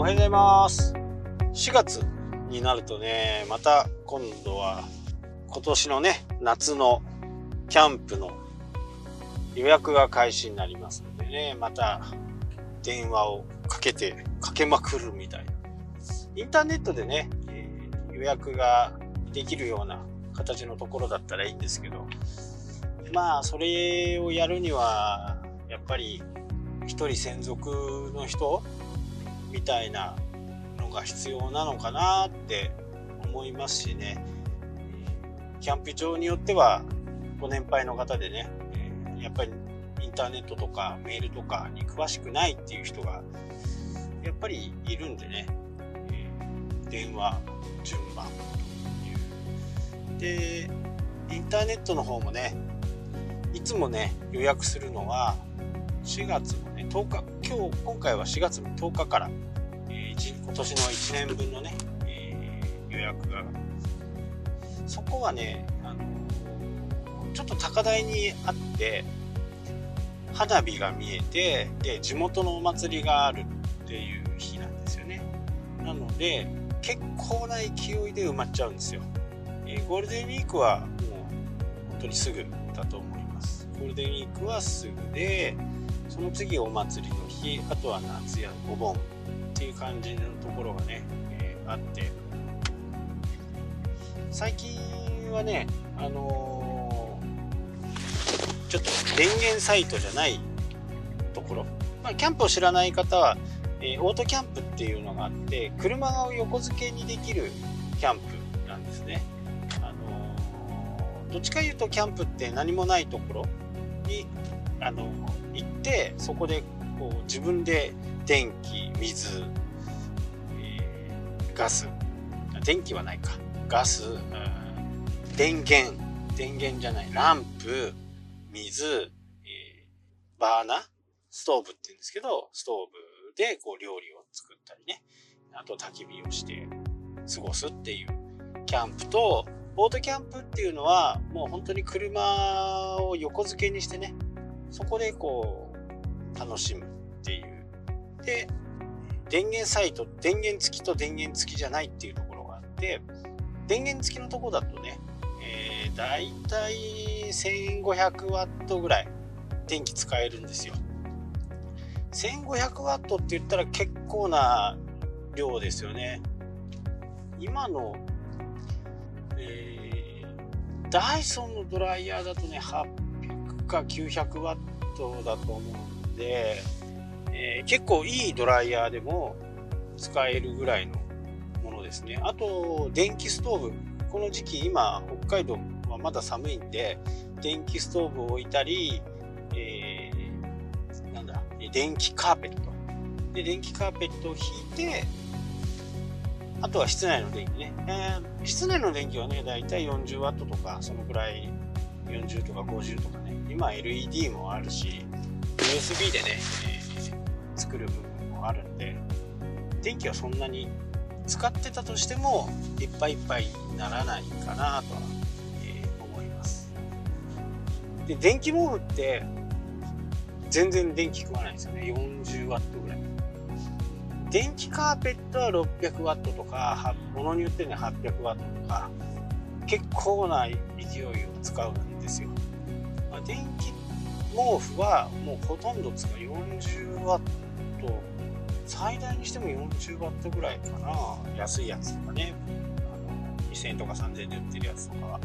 おはようございます。4月になるとねまた今度は今年のね夏のキャンプの予約が開始になりますのでねまた電話をかけてかけまくるみたいな。インターネットでね、えー、予約ができるような形のところだったらいいんですけどまあそれをやるにはやっぱり一人専属の人みたいなのが必要なのかなって思いますしね。キャンプ場によってはご年配の方でねやっぱりインターネットとかメールとかに詳しくないっていう人がやっぱりいるんでね。電話順番という。でインターネットの方もねいつもね予約するのは4月の10日今日今回は4月の10日から、えー、今年の1年分のね、えー、予約が。そこはね、あの、ちょっと高台にあって花火が見えてで地元のお祭りがあるっていう日なんですよね。なので結構な勢いで埋まっちゃうんですよ、えー、ゴールデンウィークはもう本当にすぐだと思います。ゴールデンウィークはすぐでその次お祭りの日あとは夏やお盆っていう感じのところがね、えー、あって。最近はねあのー、ちょっと電源サイトじゃないところ、まあ、キャンプを知らない方は、えー、オートキャンプっていうのがあって車を横付けにできるキャンプなんですね。あのー、どっちかいうとキャンプって何もないところにあの行ってそこでこう自分で電気水、えー、ガス電気はないか。ガス、電源。電源じゃない。ランプ水、えー、バーナー。ストーブって言うんですけどストーブでこう料理を作ったりね。あと焚き火をして過ごすっていう。キャンプとオートキャンプっていうのはもう本当に車を横付けにしてね。そこでこう楽しむっていう。で電源サイト電源付きと電源付きじゃないっていうところがあって電源付きのとこだとね、えー、だいたい1500ワットぐらい電気使えるんですよ。1500ワットって言ったら結構な量ですよね。今の、えー、ダイソンのドライヤーだとね800か900ワットだと思うんで、えー、結構いいドライヤーでも使えるぐらいのものですね。あと、電気ストーブ。この時期、今、北海道はまだ寒いんで、電気ストーブを置いたり、えー、なんだ、電気カーペット。で、電気カーペットを引いて、あとは室内の電気ね。えー、室内の電気はね、だいたい40ワットとか、そのぐらい、40とか50とかね、今 LED もあるし USB でね、えー、作る部分もあるんで電気はそんなに使ってたとしてもいっぱいいっぱいにならないかなとは、えー、思います。で電気毛布って全然電気食わないんですよね。40W ぐらい。電気カーペットは 600W とかものによってね 800W とか結構な勢いを使うんですよ。電気毛布はもうほとんど使う40ワット最大にしても40ワットぐらいかな。安いやつとかね。あの2000円とか3000円で売ってるやつとか。は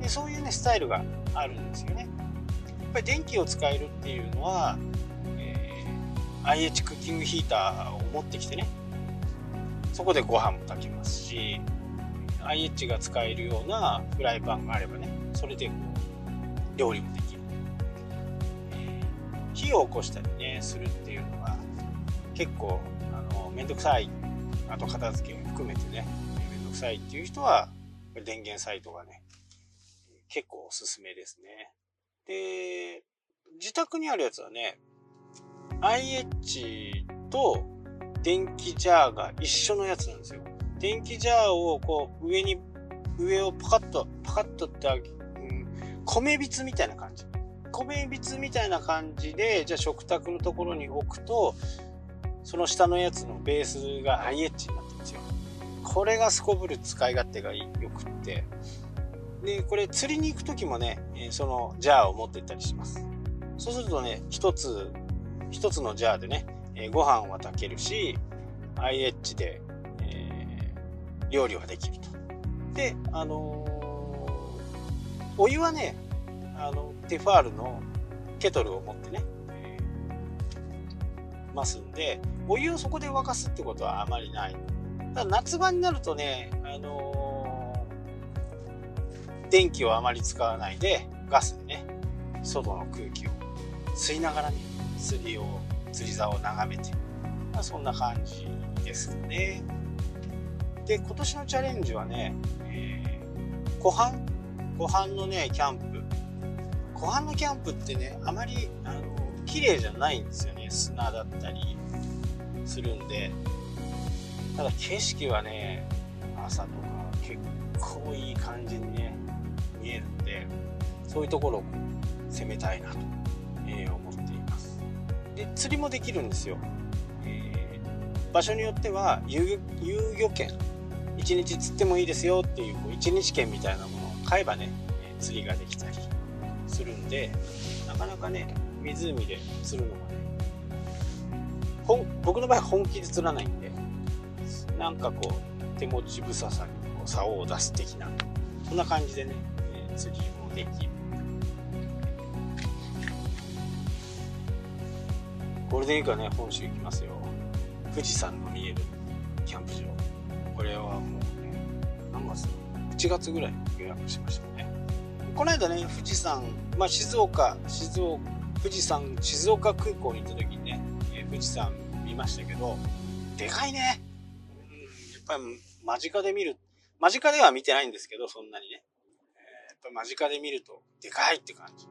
でそういうねスタイルがあるんですよね。やっぱり電気を使えるっていうのは、えー、IH クッキングヒーターを持ってきてね。そこでご飯も炊きますし IH が使えるようなフライパンがあればねそれでこう料理もできる、えー、火を起こしたりねするっていうのが結構あのめんどくさいあと片付けも含めてねめんどくさいっていう人は電源サイトがね結構おすすめですね。で自宅にあるやつはね IH と電気ジャーが一緒のやつなんですよ。電気ジャーをこう上に上をパカッとパカッとって米びつみたいな感じ。米びつみたいな感じで、じゃあ食卓のところに置くと、その下のやつのベースが IH になってるんですよ。これがすこぶる使い勝手がよくって、で、これ釣りに行く時もね、そのジャーを持ってったりします。そうするとね、一つ、一つのジャーでね、ご飯は炊けるし、IH で、えー、料理はできると。で、あのー、お湯はね、あの、テファールのケトルを持ってね、え、ますんで、お湯をそこで沸かすってことはあまりない。ただ夏場になるとね、あのー、電気をあまり使わないで、ガスでね、外の空気を吸いながらね、釣りを、釣り竿を眺めて、まあ、そんな感じですね。で、今年のチャレンジはね、えー、湖畔湖畔のね、キャンプ。湖畔のキャンプってね、あまり、あの、綺麗じゃないんですよね。砂だったりするんで。ただ景色はね、朝とか結構いい感じにね、見えるんで、そういうところを攻めたいなと、えー、思っています。で、釣りもできるんですよ。えー、場所によっては遊漁券1日釣ってもいいですよっていうこう1日券みたいなもの買えばね釣りができたりするんでなかなかね湖で釣るのがね僕の場合本気で釣らないんでなんかこう手持ち無沙汰にこう竿を出す的なそんな感じでね、え、釣りもできる。ゴールデンウィークはね本州行きますよ。富士山の見えるキャンプ場。これはもうね、何月 ?1 月ぐらいに予約しましたね。この間ね、富士山、まあ、静岡、静岡、富士山、静岡空港に行った時にね、え富士山見ましたけど、でかいね。やっぱり間近で見る、間近では見てないんですけど、そんなにね。え、やっぱ間近で見ると、でかいって感じ。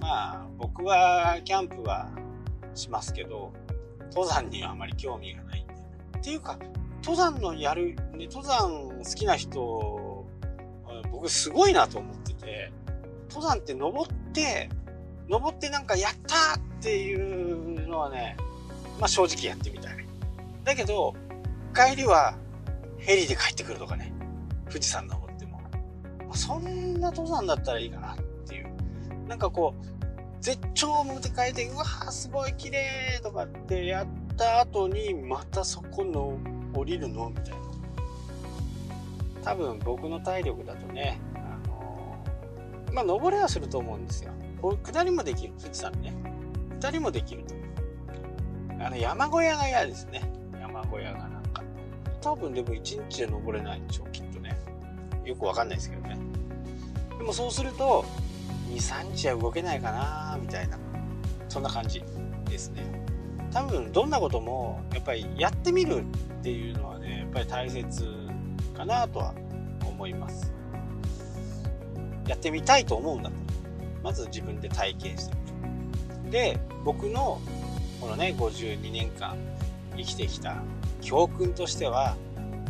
まあ、僕はキャンプはしますけど、登山にはあまり興味がないんで。っていうか、登山のやる、ね、登山好きな人、僕すごいなと思ってて、登山って登って、登ってなんかやったっていうのはね、まあ正直やってみたい。だけど、帰りはヘリで帰ってくるとかね、富士山登っても。そんな登山だったらいいかなっていう。なんかこう、絶頂を持って帰って、うわーすごい綺麗とかってやった後に、またそこの降りるの？みたいな。多分僕の体力だとね、あのー、まあ、登れはすると思うんですよ。下りもできる。富士山ね。下りもできると。あの、山小屋が嫌ですね。山小屋がなんか。多分でも1日で登れないんでしょう、きっとね。よくわかんないですけどね。でもそうすると、2、3日は動けないかなみたいな。そんな感じですね。多分どんなこともやっぱりやってみるっていうのはねやっぱり大切かなとは思います。やってみたいと思うんだったらまず自分で体験してみる。で僕のこのね52年間生きてきた教訓としては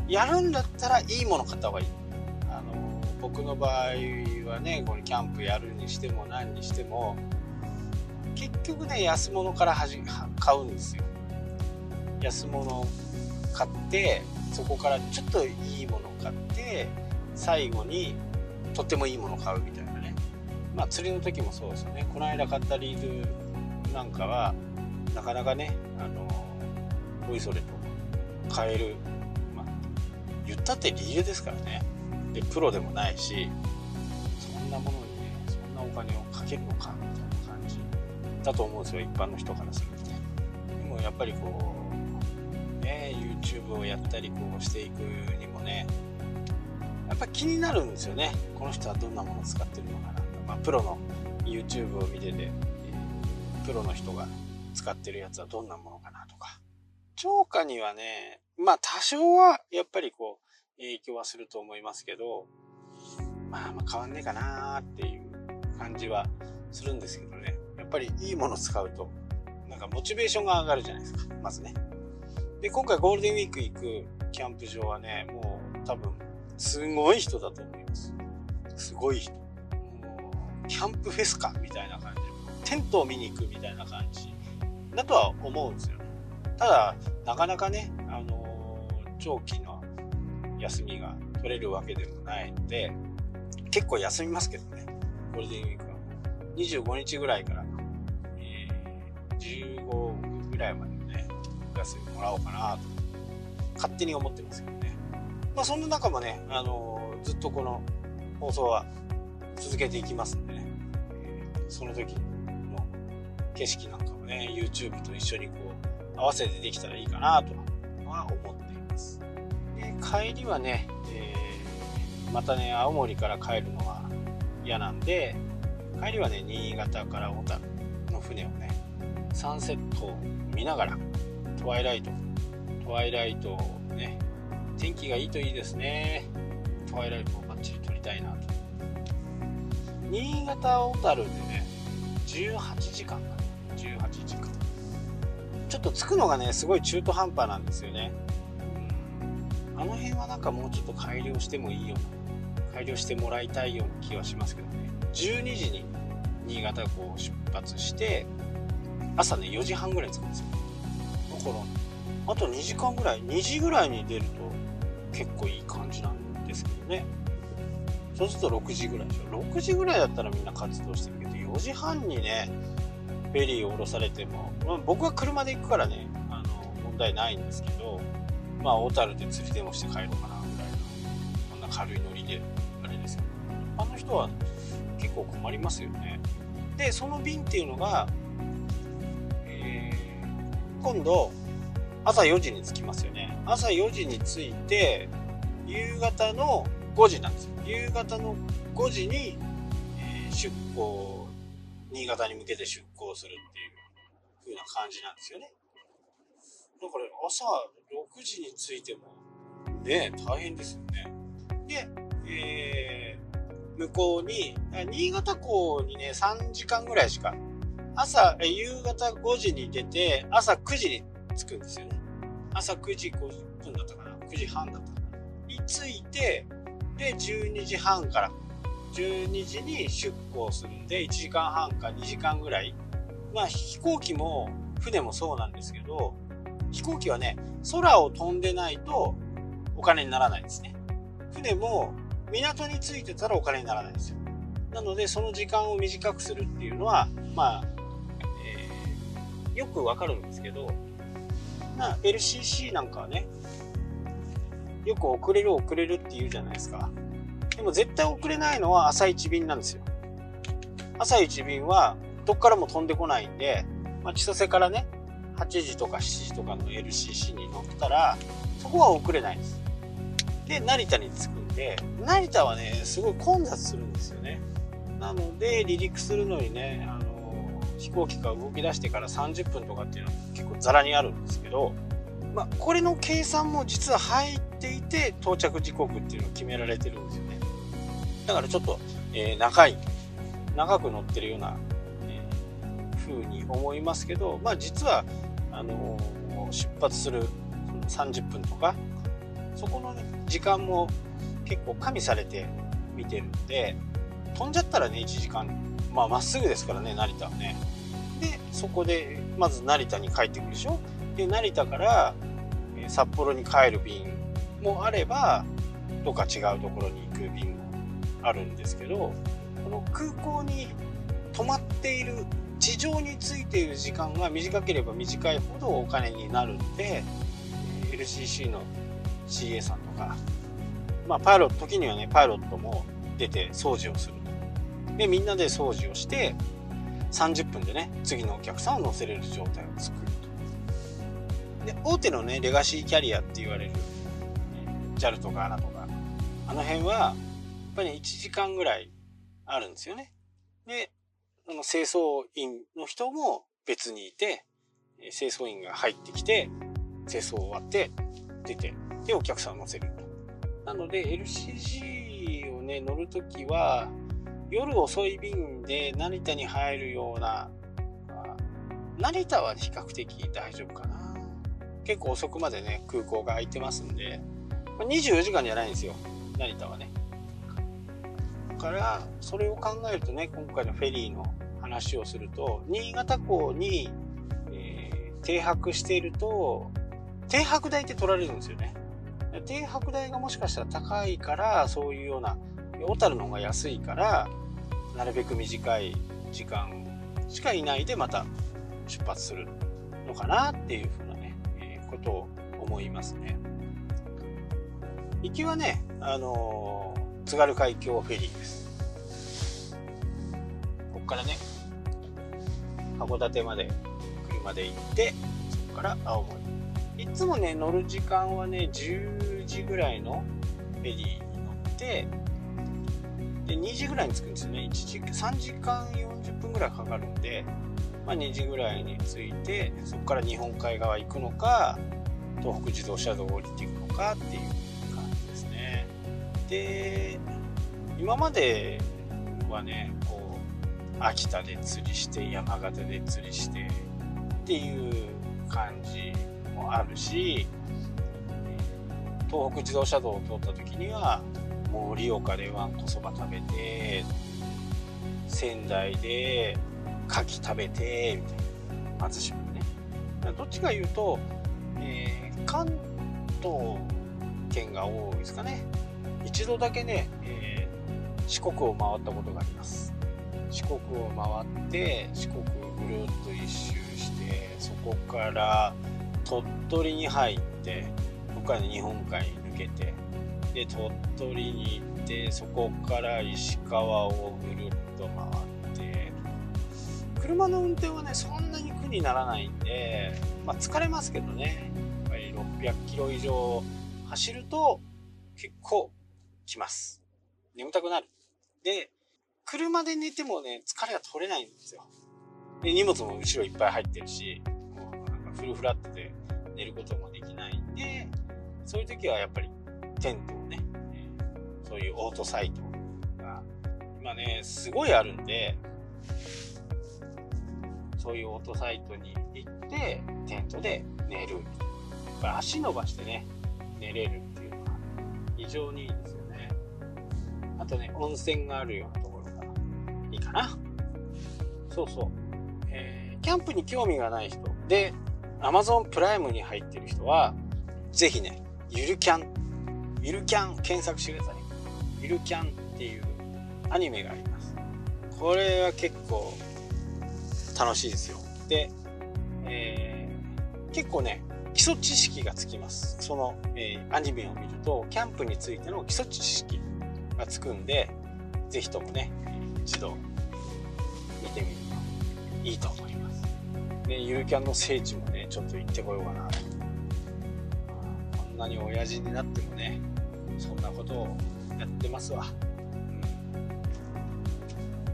やるんだったらいいもの買った方がいい。あの僕の場合はねこれキャンプやるにしても何にしても結局ね安物から買うんですよ。安物買ってそこからちょっといいものを買って最後にとってもいいものを買うみたいなね。まあ釣りの時もそうですよね。この間買ったリールなんかはなかなかねあのおいそれと買える、まあ、言ったってリールですからね。でプロでもないしそんなものにねそんなお金をかけるのかみたいな感じだと思うんですよ。一般の人からするとね。でもやっぱりこう YouTube をやったりこうしていくにもねやっぱ気になるんですよね。この人はどんなものを使ってるのかなまあ、プロの YouTube を見ててえプロの人が使ってるやつはどんなものかなとか。超過にはねまあ多少はやっぱりこう影響はすると思いますけどまあまあ変わんねえかなっていう感じはするんですけどね。やっぱりいいもの使うと、なんかモチベーションが上がるじゃないですか、まずね。で、今回ゴールデンウィーク行くキャンプ場はね、もう多分、すごい人だと思います。すごい人。もうキャンプフェスかみたいな感じ。テントを見に行くみたいな感じだとは思うんですよね。ただ、なかなかね、あの長期の休みが取れるわけでもないので、結構休みますけどね、ゴールデンウィークは。25日ぐらいから、えー、15ぐらいまでね、休みもらおうかなと、勝手に思ってますけどね。まあ、そんな中もね、あのずっとこの放送は続けていきますんでね、えー、その時の景色なんかもね、YouTube と一緒にこう、合わせてできたらいいかなとは思っています。で帰りはね、えー、またね、青森から帰るのは嫌なんで、帰りはね、新潟から小樽の船をね、サンセットを見ながら、トワイライト、トワイライトね、天気がいいといいですね。トワイライトをバッチリ撮りたいなと。新潟小樽でね、18時間かな。18時間。ちょっと着くのがね、すごい中途半端なんですよね。うん、あの辺はなんかもうちょっと改良してもいいような、改良してもらいたいような気はしますけどね。12時に新潟港を出発して、朝ね、4時半ぐらい着くんですよ。だから、あと2時間ぐらい、2時ぐらいに出ると結構いい感じなんですけどね。そうすると6時ぐらいでしょ。6時ぐらいだったらみんな活動してるけど、4時半にね、フェリーを降ろされても、まあ、僕は車で行くからね、あの、問題ないんですけど、まあ、小樽で釣りでもして帰ろうかな、ぐらいな、こんな軽いノリで、あれですよ。あの人は結構困りますよね。で、その便っていうのが、えー、今度、朝4時に着きますよね。朝4時に着いて、夕方の5時なんですよ。夕方の5時に、え、出港、新潟に向けて出港するっていう風な感じなんですよね。だから朝6時に着いても、ね、大変ですよね。で、えー向こうに、新潟港にね、3時間ぐらいしか、朝、夕方5時に出て、朝9時に着くんですよね。朝9時50分だったかな ?9 時半だったかなに着いて、で、12時半から、12時に出港するんで、1時間半か2時間ぐらい。まあ、飛行機も、船もそうなんですけど、飛行機はね、空を飛んでないとお金にならないですね。船も港に着いてたらお金にならないんですよ。なので、その時間を短くするっていうのは、まあ、よくわかるんですけど、まあ、LCC なんかはね、よく遅れる遅れるって言うじゃないですか。でも絶対遅れないのは朝一便なんですよ。朝一便はどっからも飛んでこないんで、まあ、千歳からね、8時とか7時とかの LCC に乗ったら、そこは遅れないです。で、成田に着くんで、成田はね、すごい混雑するんですよね。なので、離陸するのにね、あ、飛行機が動き出してから30分とかっていうのは結構ザラにあるんですけど、まあ、これの計算も実は入っていて、到着時刻っていうのを決められてるんですよね。だからちょっと、えー、長い、長く乗ってるような、えー、風に思いますけど、まあ実は、あのー、出発する30分とか、そこの、ね、時間も結構加味されて見てるんで飛んじゃったらね1時間まあまっすぐですからね成田はねそこでまず成田に帰ってくるでしょ？で成田から札幌に帰る便もあればどっか違うところに行く便もあるんですけどこの空港に止まっている地上についている時間が短ければ短いほどお金になるんで LCC の CA さんとかまあ、パイロット、時にはね、パイロットも出て掃除をすると。で、みんなで掃除をして、30分でね、次のお客さんを乗せれる状態を作ると。で、大手のね、レガシーキャリアって言われる、JAL とか ANA とか、あの辺は、やっぱり1時間ぐらいあるんですよね。で、あの清掃員の人も別にいて、清掃員が入ってきて、清掃終わって出て、で、お客さんを乗せると。なので LCC をね乗るときは夜遅い便で成田に入るような成田は比較的大丈夫かな。結構遅くまでね空港が空いてますんで。24時間じゃないんですよ。成田はね。だからそれを考えるとね今回のフェリーの話をすると新潟港に、え停泊していると、停泊代って取られるんですよね。停泊代がもしかしたら高いから、そういうような、小樽の方が安いから、なるべく短い時間しかいないでまた出発するのかなっていうふうなね、えー、ことを思いますね。行きはね、あのー、津軽海峡フェリーです。ここからね、函館まで車で行って、そこから青森。いつもね、乗る時間はね、10時ぐらいのフェリーに乗って、で、2時ぐらいに着くんですよね。1時、3時間40分ぐらいかかるんで、まあ、2時ぐらいに着いて、そこから日本海側行くのか、東北自動車道を降りていくのかっていう感じですね。で、今まではね、こう、秋田で釣りして、山形で釣りしてっていう感じもあるし、東北自動車道を通った時には盛岡でわんこそば食べて仙台で牡蠣食べてみたいな松島でね。どっちか言うと、えー、関東圏が多いですかね。一度だけね、えー、四国を回ったことがあります。四国を回って四国ぐるっと一周してそこから鳥取に入ってここから日本海に抜けてで鳥取に行ってそこから石川をぐるっと回って車の運転はねそんなに苦にならないんで、まあ、疲れますけどね。やっぱり600キロ以上走ると結構きます。眠たくなる。で車で寝てもね疲れが取れないんですよ。で荷物も後ろいっぱい入ってるしもうなんかフルフラットで寝ることもできないんでそういう時はやっぱりテントをね、そういうオートサイトが今ね、すごいあるんで、そういうオートサイトに行って、テントで寝る。足伸ばしてね、寝れるっていうのが非常にいいですよね。あとね、温泉があるようなところがいいかな。そうそう。えー、キャンプに興味がない人で、Amazon プライムに入ってる人は、ぜひね、ゆるキャンゆるキャン検索してください。ゆるキャンっていうアニメがあります。これは結構楽しいですよ。で、えー、結構ね、基礎知識がつきます。その、えー、アニメを見ると、キャンプについての基礎知識がつくんで、ぜひともね、一度見てみるといいと思います。ね、ゆるキャンの聖地もね、ちょっと行ってこようかなと。なに親父になってもね、そんなことをやってますわ。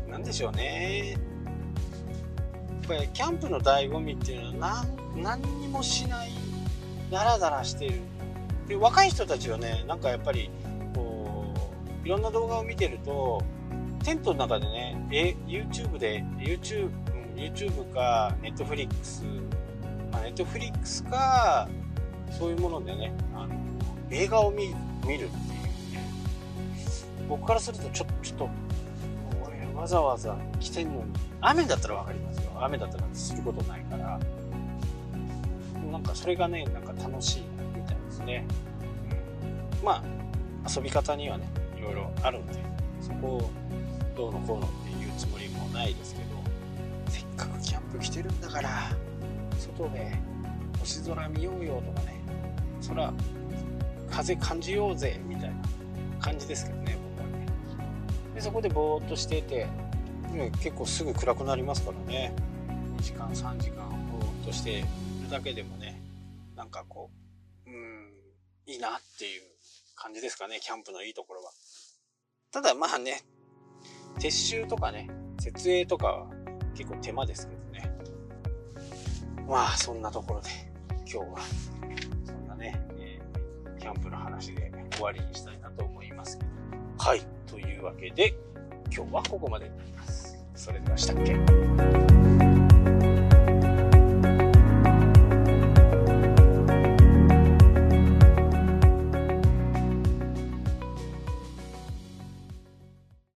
うん。なんでしょうね。やっぱりキャンプの醍醐味っていうのは何何にもしない、ダラダラしてる。で、若い人たちはね、なんかやっぱり、こう、いろんな動画を見てると、テントの中でね、え、YouTube で、YouTube、YouTube か Netflix、まあ、Netflix か、そういうものでね、あの映画を見見るっていうね。僕からするとちょちょっと俺わざわざ来てんのに雨だったら分かりますよ。雨だったらすることないから。なんかそれがねなんか楽しいみたいですね、うん、まあ遊び方にはねいろいろあるんでそこをどうのこうのっていうつもりもないですけどせっかくキャンプ来てるんだから外で星空見ようよとかね空風感じようぜみたいな感じですけどね僕はね。でそこでぼーっとしていて、結構すぐ暗くなりますからね。2時間3時間ぼーっとしているだけでもねなんかこううんいいなっていう感じですかねキャンプのいいところは。ただまあね撤収とかね設営とかは結構手間ですけどね。まあそんなところで今日は。ね、えーキャンプの話で終わりにしたいなと思います。はい。というわけで、今日はここまでになります。それではしたっけ？